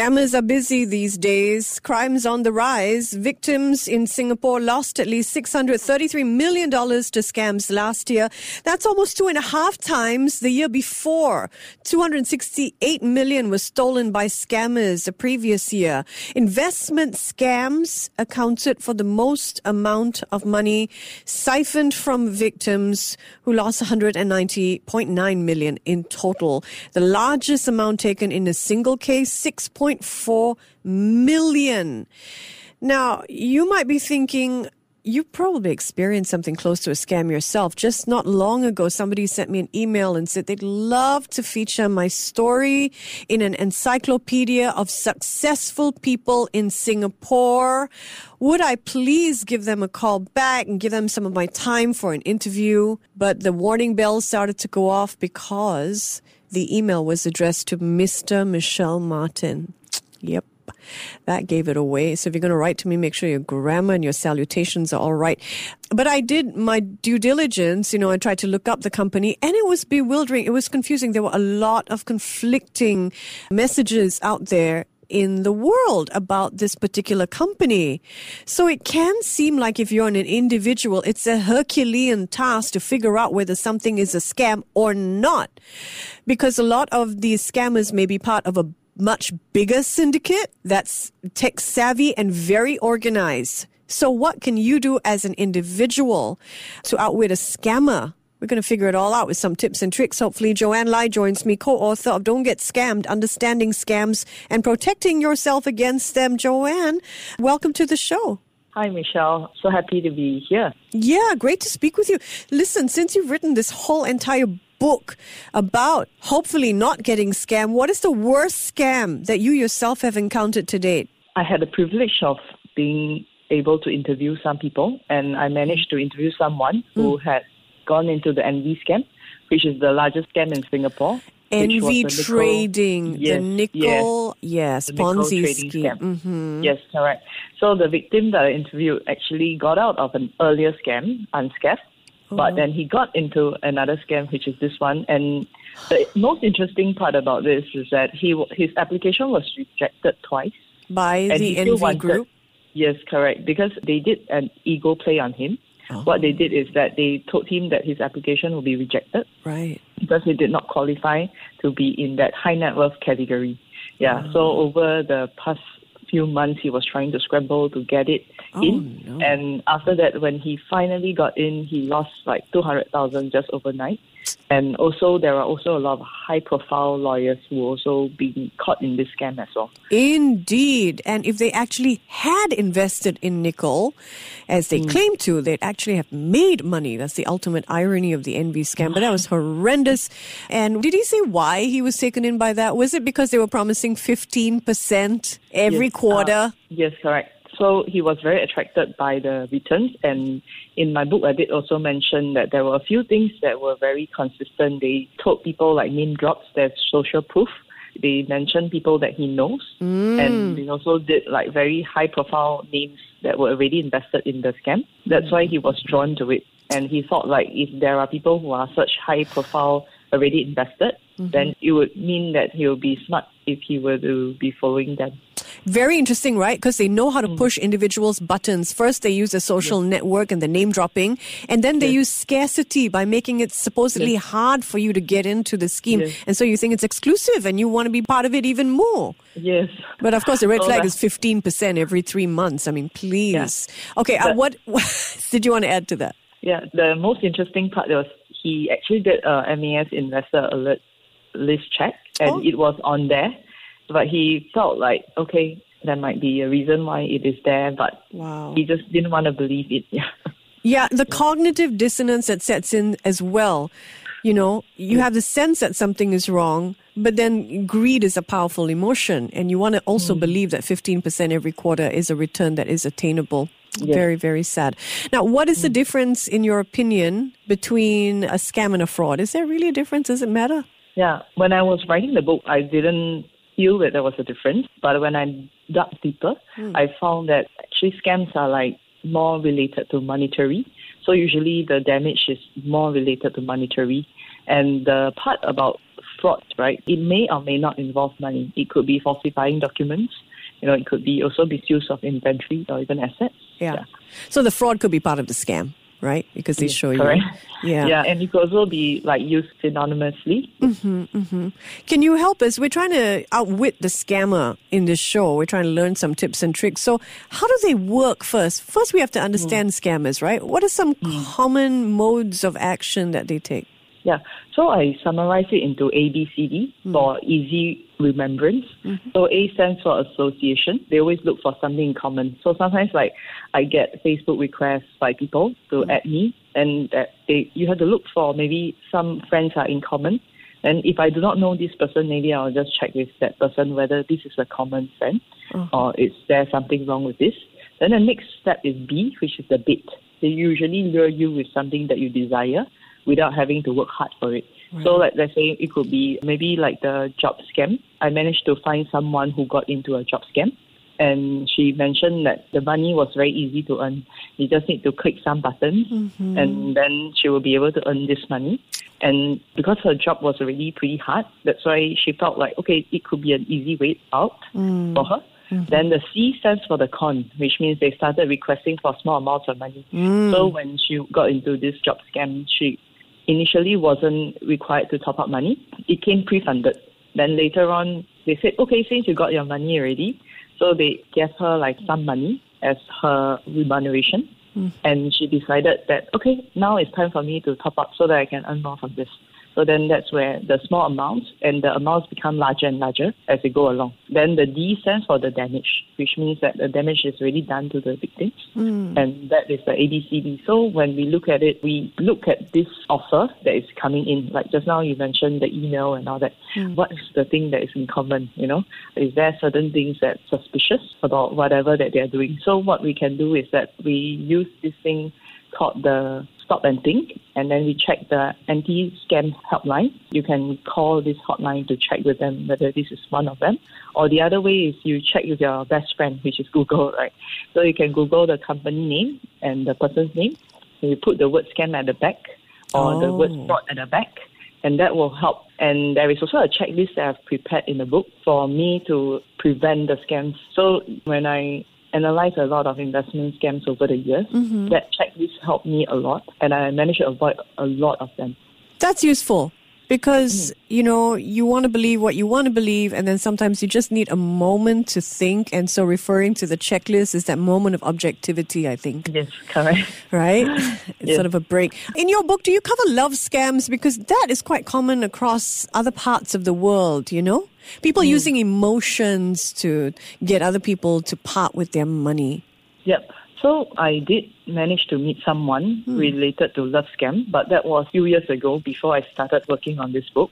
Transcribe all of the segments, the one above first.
Scammers are busy these days. Crimes on the rise. Victims in Singapore lost at least $633 million to scams last year. That's almost two and a half times the year before. 268 million was stolen by scammers the previous year. Investment scams accounted for the most amount of money siphoned from victims who lost 190.9 million in total. The largest amount taken in a single case, 6. 6.4 million. Now, you might be thinking, you probably experienced something close to a scam yourself. Just not long ago, somebody sent me an email and said they'd love to feature my story in an encyclopedia of successful people in Singapore. Would I please give them a call back and give them some of my time for an interview? But the warning bell started to go off because the email was addressed to Mr. Michelle Martin. Yep. That gave it away. So if you're going to write to me, make sure your grammar and your salutations are all right. But I did my due diligence, you know, I tried to look up the company and it was bewildering. It was confusing. There were a lot of conflicting messages out there in the world about this particular company. So it can seem like if you're an individual, it's a Herculean task to figure out whether something is a scam or not. Because a lot of these scammers may be part of a much bigger syndicate that's tech savvy and very organized. So what can you do as an individual to outwit a scammer? We're going to figure it all out with some tips and tricks. Hopefully, Joanne Lai joins me, co-author of Don't Get Scammed, Understanding Scams and Protecting Yourself Against Them. Joanne, welcome to the show. Hi, Michelle. So happy to be here. Yeah, great to speak with you. Listen, since you've written this whole entire book about hopefully not getting scammed, what is the worst scam that you yourself have encountered to date? I had the privilege of being able to interview some people, and I managed to interview someone who mm. had gone into the Envy scam, which is the largest scam in Singapore. Envy trading, yes, the nickel, yes, yes Ponzi scheme. Mm-hmm. Yes, correct. So the victim that I interviewed actually got out of an earlier scam unscathed, oh. but then he got into another scam, which is this one. And the most interesting part about this is that he his application was rejected twice by the Envy wanted, group. Yes, correct, because they did an ego play on him. Oh. What they did is that they told him that his application will be rejected. Right. Because he did not qualify to be in that high net worth category. Yeah. Oh. So over the past few months, he was trying to scramble to get it oh, in. No. And after that, when he finally got in, he lost like 200,000 just overnight. And also, there are also a lot of high profile lawyers who also been caught in this scam as well. Indeed. And if they actually had invested in nickel, as they mm. claim to, they'd actually have made money. That's the ultimate irony of the Envy scam. But that was horrendous. And did he say why he was taken in by that? Was it because they were promising 15% every yes, quarter? Uh, yes, correct. So he was very attracted by the returns. And in my book, I did also mention that there were a few things that were very consistent. They told people like name drops, there's social proof. They mentioned people that he knows. Mm. And they also did like very high profile names that were already invested in the scam. That's why he was drawn to it. And he thought like if there are people who are such high profile already invested, mm-hmm. then it would mean that he would be smart if he were to be following them. Very interesting, right? Because they know how to mm. push individuals' buttons. First, they use the social yes. network and the name dropping, and then they yes. use scarcity by making it supposedly yes. hard for you to get into the scheme. And so you think it's exclusive and you want to be part of it even more. Yes. But of course, the red flag is 15% every three months. I mean, please. Yeah. Okay, uh, what, what did you want to add to that? Yeah, the most interesting part was he actually did a MAS investor alert list check, and oh. it was on there but he felt like okay, there might be a reason why it is there, but wow. he just didn't want to believe it. Yeah. Yeah, the cognitive dissonance that sets in as well. You know, you have the sense that something is wrong, but then greed is a powerful emotion, and you want to also mm. believe that 15% every quarter is a return that is attainable. Yes. Very, very sad. Now, what is mm. the difference, in your opinion, between a scam and a fraud? Is there really a difference? Does it matter? Yeah, when I was writing the book, I didn't feel that there was a difference. But when I dug deeper, hmm. I found that actually scams are like more related to monetary. So usually the damage is more related to monetary. And the part about fraud, right, it may or may not involve money. It could be falsifying documents. You know, it could be also misuse of inventory or even assets. Yeah. So the fraud could be part of the scam, right? Because they show Correct. you. Yeah. Yeah, and it could also be like used synonymously. Mm-hmm, mm-hmm. Can you help us? We're trying to outwit the scammer in this show. We're trying to learn some tips and tricks. So, how do they work first? First, we have to understand hmm. scammers, right? What are some hmm. common modes of action that they take? Yeah. So I summarize it into A, B, C, D mm. for easy remembrance. Mm-hmm. So A stands for association. They always look for something in common. So sometimes like I get Facebook requests by people to mm-hmm. add me and that they you have to look for maybe some friends are in common. And if I do not know this person, maybe I'll just check with that person whether this is a common friend uh-huh. or is there something wrong with this. Then the next step is B, which is the bait. They usually lure you with something that you desire without having to work hard for it. So, like, let's say it could be maybe like the job scam. I managed to find someone who got into a job scam, and she mentioned that the money was very easy to earn. You just need to click some buttons, mm-hmm. and then she will be able to earn this money. And because her job was already pretty hard, that's why she felt like okay, it could be an easy way out mm. for her. Mm-hmm. Then the C stands for the con, which means they started requesting for small amounts of money. Mm. So when she got into this job scam, she initially wasn't required to top up money. It came pre-funded. Then later on, they said, okay, since you got your money already, so they gave her like some money as her remuneration. Hmm. And she decided that, okay, now it's time for me to top up so that I can earn more from this. So then that's where the small amounts and the amounts become larger and larger as they go along. Then the D stands for the damage, which means that the damage is really done to the victims. Mm. And that is the ABCD. So when we look at it, we look at this offer that is coming in. Like just now you mentioned the email and all that. Mm. What is the thing that is in common? You know, is there certain things that suspicious about whatever that they're doing? So what we can do is that we use this thing called the stop and think, and then we check the anti-scam helpline. You can call this hotline to check with them whether this is one of them. Or the other way is you check with your best friend, which is Google, right? So you can Google the company name and the person's name. And you put the word scam at the back or the oh. word Oh. fraud at the back, and that will help. And there is also a checklist that I've prepared in the book for me to prevent the scams. So when I analyze a lot of investment scams over the years, mm-hmm. that checklist helped me a lot, and I managed to avoid a lot of them. That's useful because, mm-hmm. you know, you want to believe what you want to believe, and then sometimes you just need a moment to think. And so referring to the checklist is that moment of objectivity, I think. Yes, correct. right? It's Yes. sort of a break. In your book, do you cover love scams? Because that is quite common across other parts of the world, you know? People mm. using emotions to get other people to part with their money. Yep. So I did manage to meet someone hmm. related to love scam, but that was a few years ago before I started working on this book.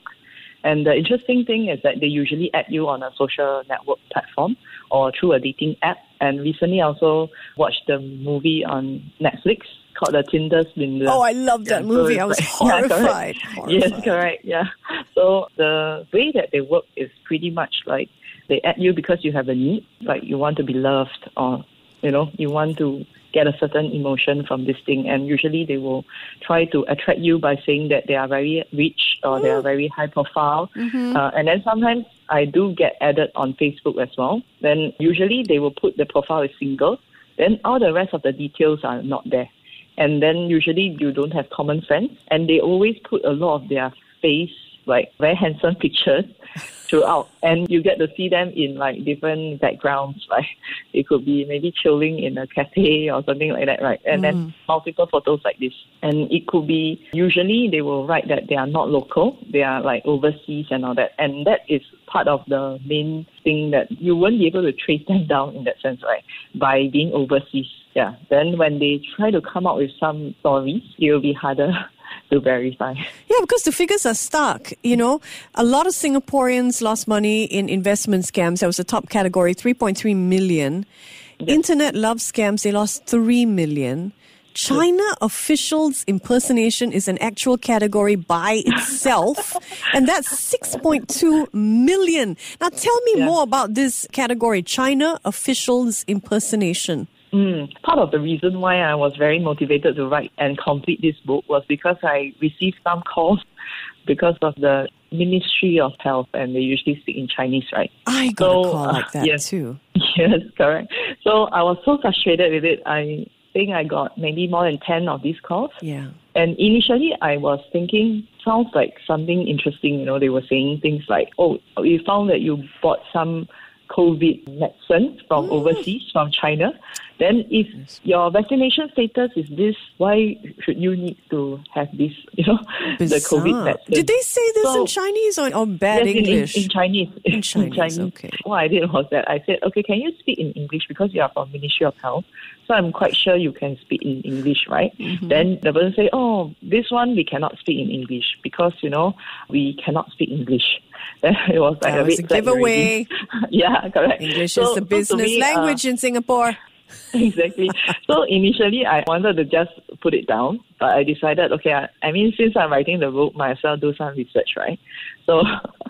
And the interesting thing is that they usually add you on a social network platform or through a dating app. And recently I also watched the movie on Netflix called The Tinder Swindler. Oh, I love that so movie. it's I was like- yeah, correct. horrified. Yes, correct. Yeah. So the way that they work is pretty much like they add you because you have a need, like you want to be loved or you know you want to get a certain emotion from this thing, and usually they will try to attract you by saying that they are very rich or they are very high profile, uh, and then sometimes I do get added on Facebook as well. Then usually they will put the profile as single, then all the rest of the details are not there. And then usually you don't have common friends. And they always put a lot of their face like very handsome pictures throughout. And you get to see them in like different backgrounds. Like it could be maybe chilling in a cafe or something like that right? And then mm. multiple photos like this. And it could be usually they will write that they are not local. They are like overseas and all that. And that is part of the main thing that you won't be able to trace them down in that sense right? By being overseas. Yeah. Then when they try to come up with some stories it will be harder to verify Yeah, because the figures are stuck. You know, a lot of Singaporeans lost money in investment scams. That was the top category, 3.3 million. Internet love scams, they lost 3 million. China officials impersonation is an actual category by itself, and that's 6.2 million. Now, tell me Yeah. more about this category China officials impersonation. Mm, part of the reason why I was very motivated to write and complete this book was because I received some calls because of the Ministry of Health, and they usually speak in Chinese, right? I got So, a call uh, like that yes. too. Yes, correct. So I was so frustrated with it. I think I got maybe more than 10 of these calls. Yeah. And initially, I was thinking, sounds like something interesting. You know, they were saying things like, oh, we found that you bought some COVID medicine from overseas, from China. Then, if your vaccination status is this, why should you need to have this, you know, the COVID Bizarre. medicine? Did they say this in Chinese or, or bad Yes, in- in- English? In, Chinese. In Chinese, okay. What I did was that I said, okay, can you speak in English because you are from Ministry of Health? So I'm quite sure you can speak in English, right? Mm-hmm. Then the person say, oh, this one we cannot speak in English because you know we cannot speak English. Then it was like That a was a giveaway. yeah, correct. English So- is the business me, uh, language in Singapore. exactly. So initially, I wanted to just put it down, but I decided, okay, I, I mean, since I'm writing the book, might as well do some research, right? So,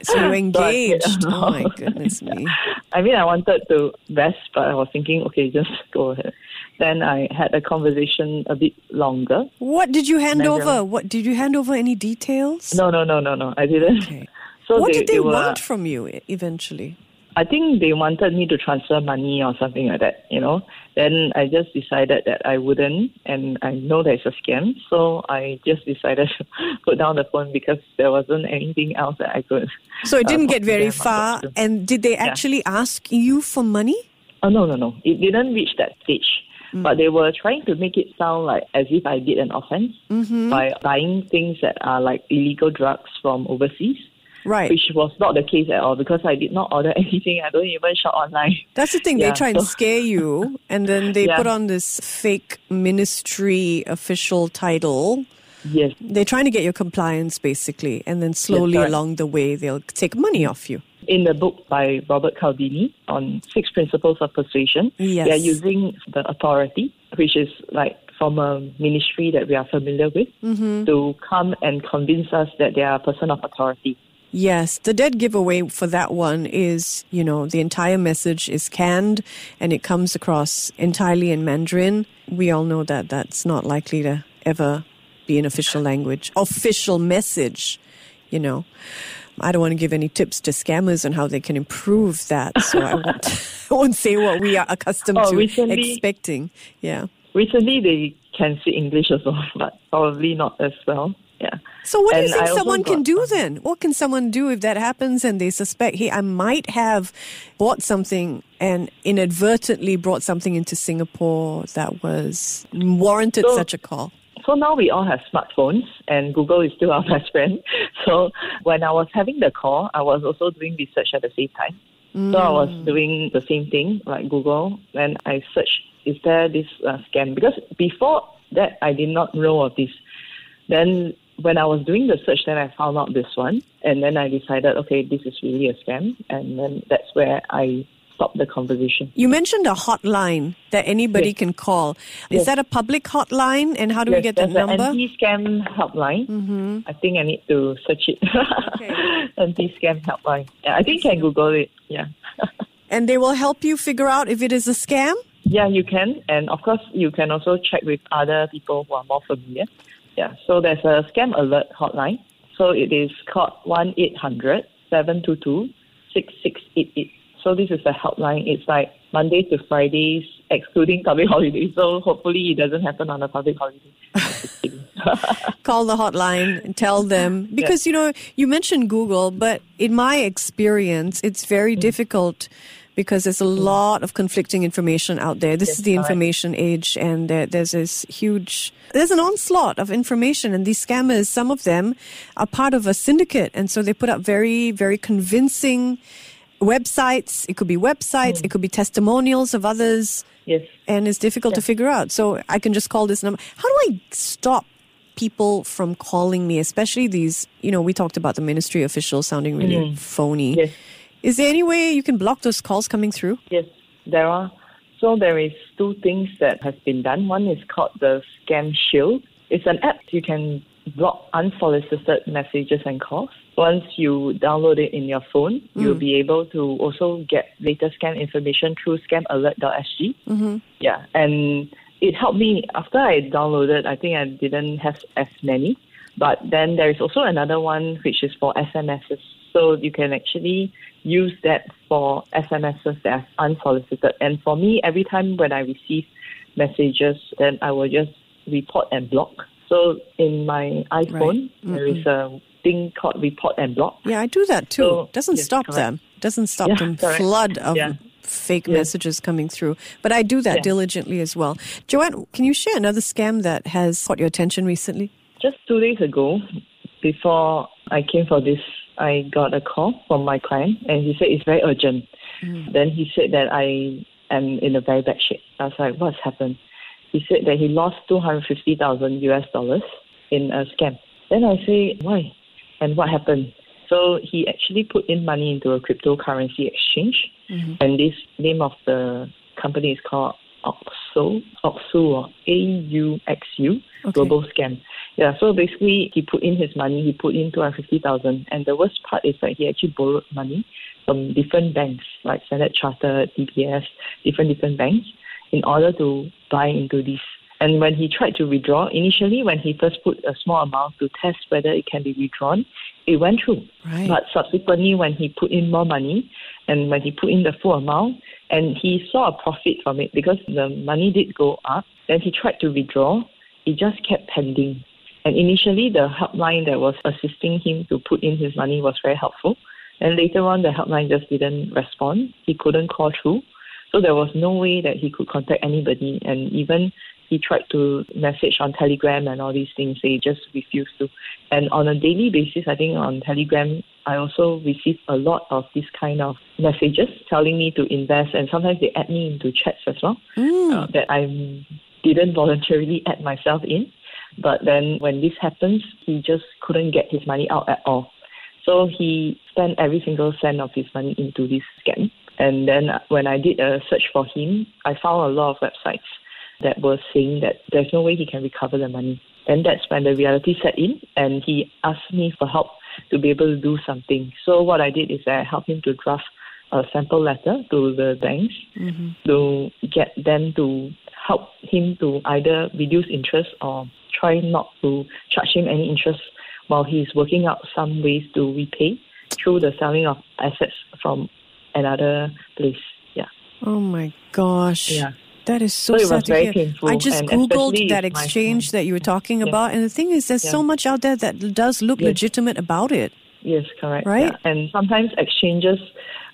So you so I said, engaged. oh my goodness me. I mean, I wanted to rest, but I was thinking, okay, just go ahead. Then I had a conversation a bit longer. What did you hand over? What did you hand over any details? No, no, no, no, no, I didn't. Okay. So what did they were, want from you eventually? I think they wanted me to transfer money or something like that, you know. Then I just decided that I wouldn't, and I know that it's a scam, so I just decided to put down the phone because there wasn't anything else that I could. So it uh, didn't talk get very far. And did they actually ask you for money? Oh no, no, no! It didn't reach that stage. Mm. But they were trying to make it sound like as if I did an offense Mm-hmm. by buying things that are like illegal drugs from overseas. Right. which was not the case at all because I did not order anything. I don't even shop online. That's the thing. They Yeah, try and scare you, and then they Yeah. put on this fake ministry official title. Yes, They're trying to get your compliance, basically, and then slowly correct. along the way, they'll take money off you. in the book by Robert Cialdini on six principles of persuasion, Yes. they are using the authority, which is like from a ministry that we are familiar with, Mm-hmm. to come and convince us that they are a person of authority. Yes, the dead giveaway for that one is, you know, the entire message is canned and it comes across entirely in Mandarin. We all know that that's not likely to ever be an official language, official message, you know. I don't want to give any tips to scammers on how they can improve that, so I won't, I won't say what we are accustomed Oh, to recently- expecting. Yeah. Recently, they can speak English as well, but probably not as well. Yeah. So what do you think I someone can do then? What can someone do if that happens and they suspect, hey, I might have bought something and inadvertently brought something into Singapore that was warranted So- such a call? So now we all have smartphones, and Google is still our best friend. So when I was having the call, I was also doing research at the same time. So I was doing the same thing, like Google, and I searched, is there this uh, scam? Because before that, I did not know of this. Then when I was doing the search, then I found out this one, and then I decided, okay, this is really a scam, and then that's where I stopped the conversation. You mentioned a hotline that anybody Yes. can call. Is Yes. that a public hotline and how do we get that number? an anti-scam helpline. Mm-hmm. I think I need to search it. anti-scam helpline. Yeah, I think I can Google it. Yeah. and they will help you figure out if it is a scam? yeah, you can. And of course, you can also check with other people who are more familiar. Yeah. So there's a scam alert hotline. So it is called 1-800-722-6688. So this is a helpline. It's like Monday to Fridays, excluding public holidays. So hopefully it doesn't happen on a public holiday. Call the hotline and tell them because you know you mentioned google but in my experience it's very Mm. difficult because there's a lot of conflicting information out there this Yes, is the information age and there, there's this huge there's an onslaught of information and these scammers some of them are part of a syndicate and so they put up very very convincing websites it could be websites it hmm. could be testimonials of others yes. and it's difficult to figure out. So I can just call this number. How do I stop people from calling me, especially these, you know, we talked about the ministry officials sounding really hmm. phony. Yes. Is there any way you can block those calls coming through? Yes, there are. So there is two things that has been done. One is called the Scam Shield. It's an app you can block unsolicited messages and calls. Once you download it in your phone, you'll be able to also get latest scam information through scamalert.sg. Mm-hmm. Yeah, and it helped me after I downloaded. I think I didn't have as many, but then there is also another one which is for SMSs. So you can actually use that for SMSs that are unsolicited. And for me, every time when I receive messages, then I will just report and block. So in my iPhone, there is a thing called report and block. Yeah, I do that too. So- Doesn't yes, stop correct. them. Doesn't stop Yeah, them correct. flood of Yeah. fake Yeah. messages coming through. But I do that diligently as well. Joanne, can you share another scam that has caught your attention recently? Just two days ago, before I came for this, I got a call from my client, and he said it's very urgent. Mm. Then he said that I am in a very bad shape. I was like, what's happened? He said that he lost 250,000 US dollars in a scam. Then I say, why? And what happened? So he actually put in money into a cryptocurrency exchange, mm-hmm. and this name of the company is called Or A U X U, Okay. Global Scam. Yeah, so basically he put in his money, he put in 250,000, and the worst part is that he actually borrowed money from different banks like Standard Chartered, DBS, different different banks, in order to buy into this. And when he tried to withdraw, initially when he first put a small amount to test whether it can be withdrawn, it went through. Right. But subsequently, when he put in more money and when he put in the full amount, and he saw a profit from it because the money did go up, then he tried to withdraw. It just kept pending. And initially, the helpline that was assisting him to put in his money was very helpful. And later on, the helpline just didn't respond. He couldn't call through. So there was no way that he could contact anybody. And even he tried to message on Telegram and all these things, they just refused to. And on a daily basis, I think on Telegram, I also receive a lot of these kind of messages telling me to invest. And sometimes they add me into chats as well uh, that I didn't voluntarily add myself in. But then when this happens, he just couldn't get his money out at all. So he spent every single cent of his money into this scam. And then when I did a search for him, I found a lot of websites that were saying that there's no way he can recover the money. And that's when the reality set in, and he asked me for help to be able to do something. So what I did is I helped him to draft a sample letter to the banks mm-hmm. to get them to help him to either reduce interest or try not to charge him any interest while he's working out some ways to repay through the selling of assets from another place. Yeah. Oh my gosh. Yeah. That is so, So sad to hear. I just googled that exchange that you were talking about, and the thing is, there's so much out there that does look Yes. legitimate about it. Yes, correct. Right? Yeah. And sometimes exchanges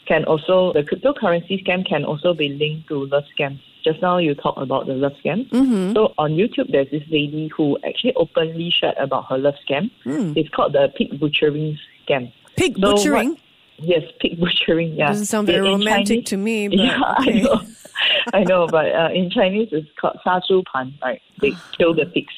can also, the cryptocurrency scam can also be linked to love scams. Just now you talked about the love scam. Mm-hmm. So on YouTube, there's this lady who actually openly shared about her love scam. It's called the pig butchering scam. Pig So what- butchering Yes, pig butchering. Yeah, doesn't sound very in romantic Chinese- to me, but yeah, okay. I know. I know, but uh, in Chinese it's called Sa Su Pan, right? They kill the pigs.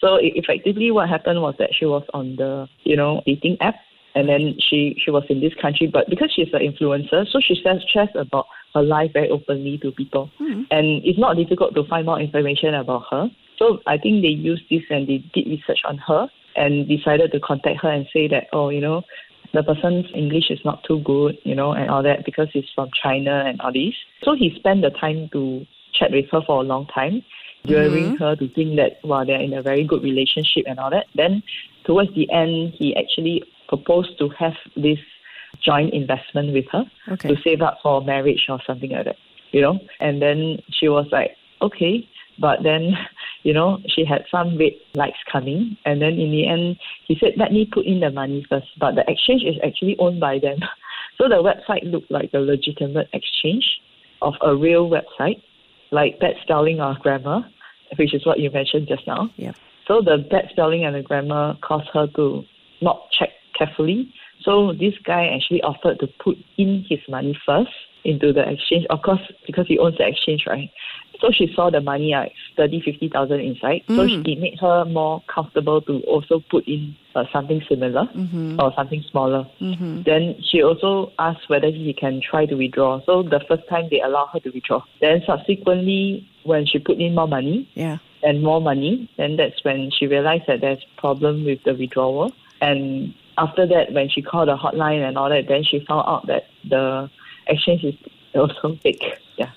So effectively, what happened was that she was on the you know dating app, and then she she was in this country, but because she's an influencer, so she says shares about her life very openly to people, Mm. and it's not difficult to find more information about her. So I think they used this and they did research on her and decided to contact her and say that oh you know the person's English is not too good, you know, and all that because he's from China and all this. So he spent the time to chat with her for a long time, luring mm-hmm. her to think that while they're in a very good relationship and all that. Then towards the end, he actually proposed to have this joint investment with her Okay. to save up for marriage or something like that, you know. And then she was like, okay, but then, you know, she had some red lights coming, and then in the end, he said, let me put in the money first. But the exchange is actually owned by them, so the website looked like a legitimate exchange of a real website, like bad spelling or grammar, which is what you mentioned just now. Yep. So the bad spelling and the grammar caused her to not check carefully. So this guy actually offered to put in his money first into the exchange, of course, because he owns the exchange, right? So she saw the money like 30, 50,000 inside. So mm. she, it made her more comfortable to also put in uh, something similar mm-hmm. or something smaller. Mm-hmm. Then she also asked whether he can try to withdraw. So the first time they allow her to withdraw. Then subsequently, when she put in more money Yeah. and more money, then that's when she realized that there's problem with the withdrawal. And after that, when she called the hotline and all that, then she found out that the exchange is also fake. Yeah.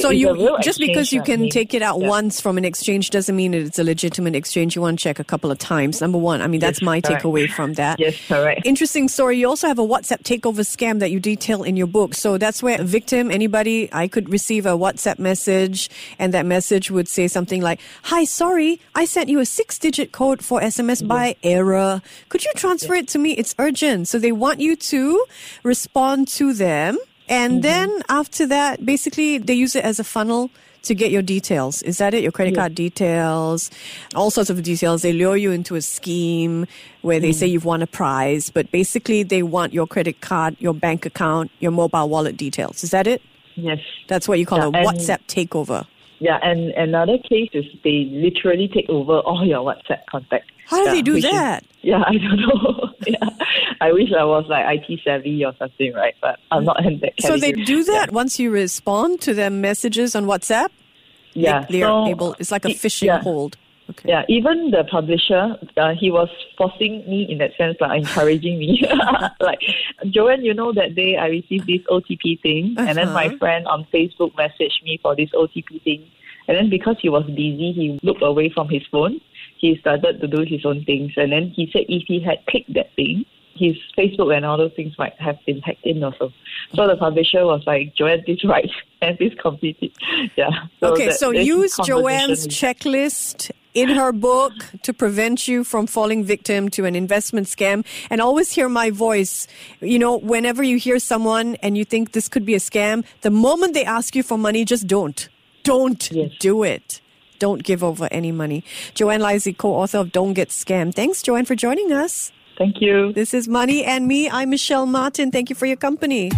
So you just because you can take it out yeah. once from an exchange doesn't mean that it's a legitimate exchange. You want to check a couple of times. Number one, I mean that's Yes, my correct. takeaway from that. Yes, correct. Interesting story. You also have a WhatsApp takeover scam that you detail in your book. So that's where a victim, anybody, I could receive a WhatsApp message and that message would say something like, Hi, sorry, I sent you a six digit code for SMS by error. Could you transfer it to me? It's urgent. So they want you to respond to them. And mm-hmm. then after that, basically they use it as a funnel to get your details. Is that it? Your credit card details, all sorts of details. They lure you into a scheme where they mm. say you've won a prize, but basically they want your credit card, your bank account, your mobile wallet details. Is that it? Yes. That's what you call Yeah, a WhatsApp takeover. Yeah, and another case is they literally take over all your WhatsApp contacts. How do yeah, they do which is- that? Yeah, I don't know. yeah. I wish I was like IT savvy or something, right? But I'm not in that So they do that once you respond to their messages on WhatsApp? Yeah, They, they are able, it's like a phishing yeah. hold. Okay. Yeah, even the publisher, uh, he was forcing me in that sense, like encouraging me. like, Joanne, you know that day I received this OTP thing, and then my Uh-huh. friend on Facebook messaged me for this OTP thing. And then because he was busy, he looked away from his phone. He started to do his own things. And then he said if he had clicked that thing, his Facebook and all those things might have been hacked in also. So the publisher was like, Joanne, this right, and this complete it. Yeah. okay, that- so use Joanne's checklist in her book to prevent you from falling victim to an investment scam. And always hear my voice. You know, whenever you hear someone and you think this could be a scam, the moment they ask you for money, just don't. Don't Yes. do it. Don't give over any money. Joanne Lisey, co-author of Don't Get Scammed. Thanks, Joanne, for joining us. Thank you. This is Money and Me. I'm Michelle Martin. Thank you for your company.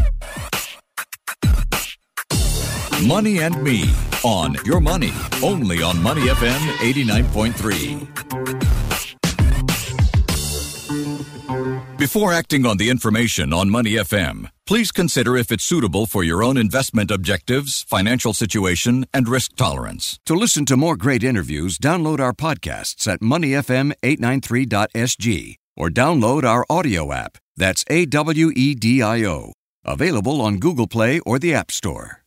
Money and Me on Your Money, only on Money FM 89.3. Before acting on the information on Money FM, please consider if it's suitable for your own investment objectives, financial situation, and risk tolerance. To listen to more great interviews, download our podcasts at moneyfm893.sg or download our audio app. That's A W E D I O. Available on Google Play or the App Store.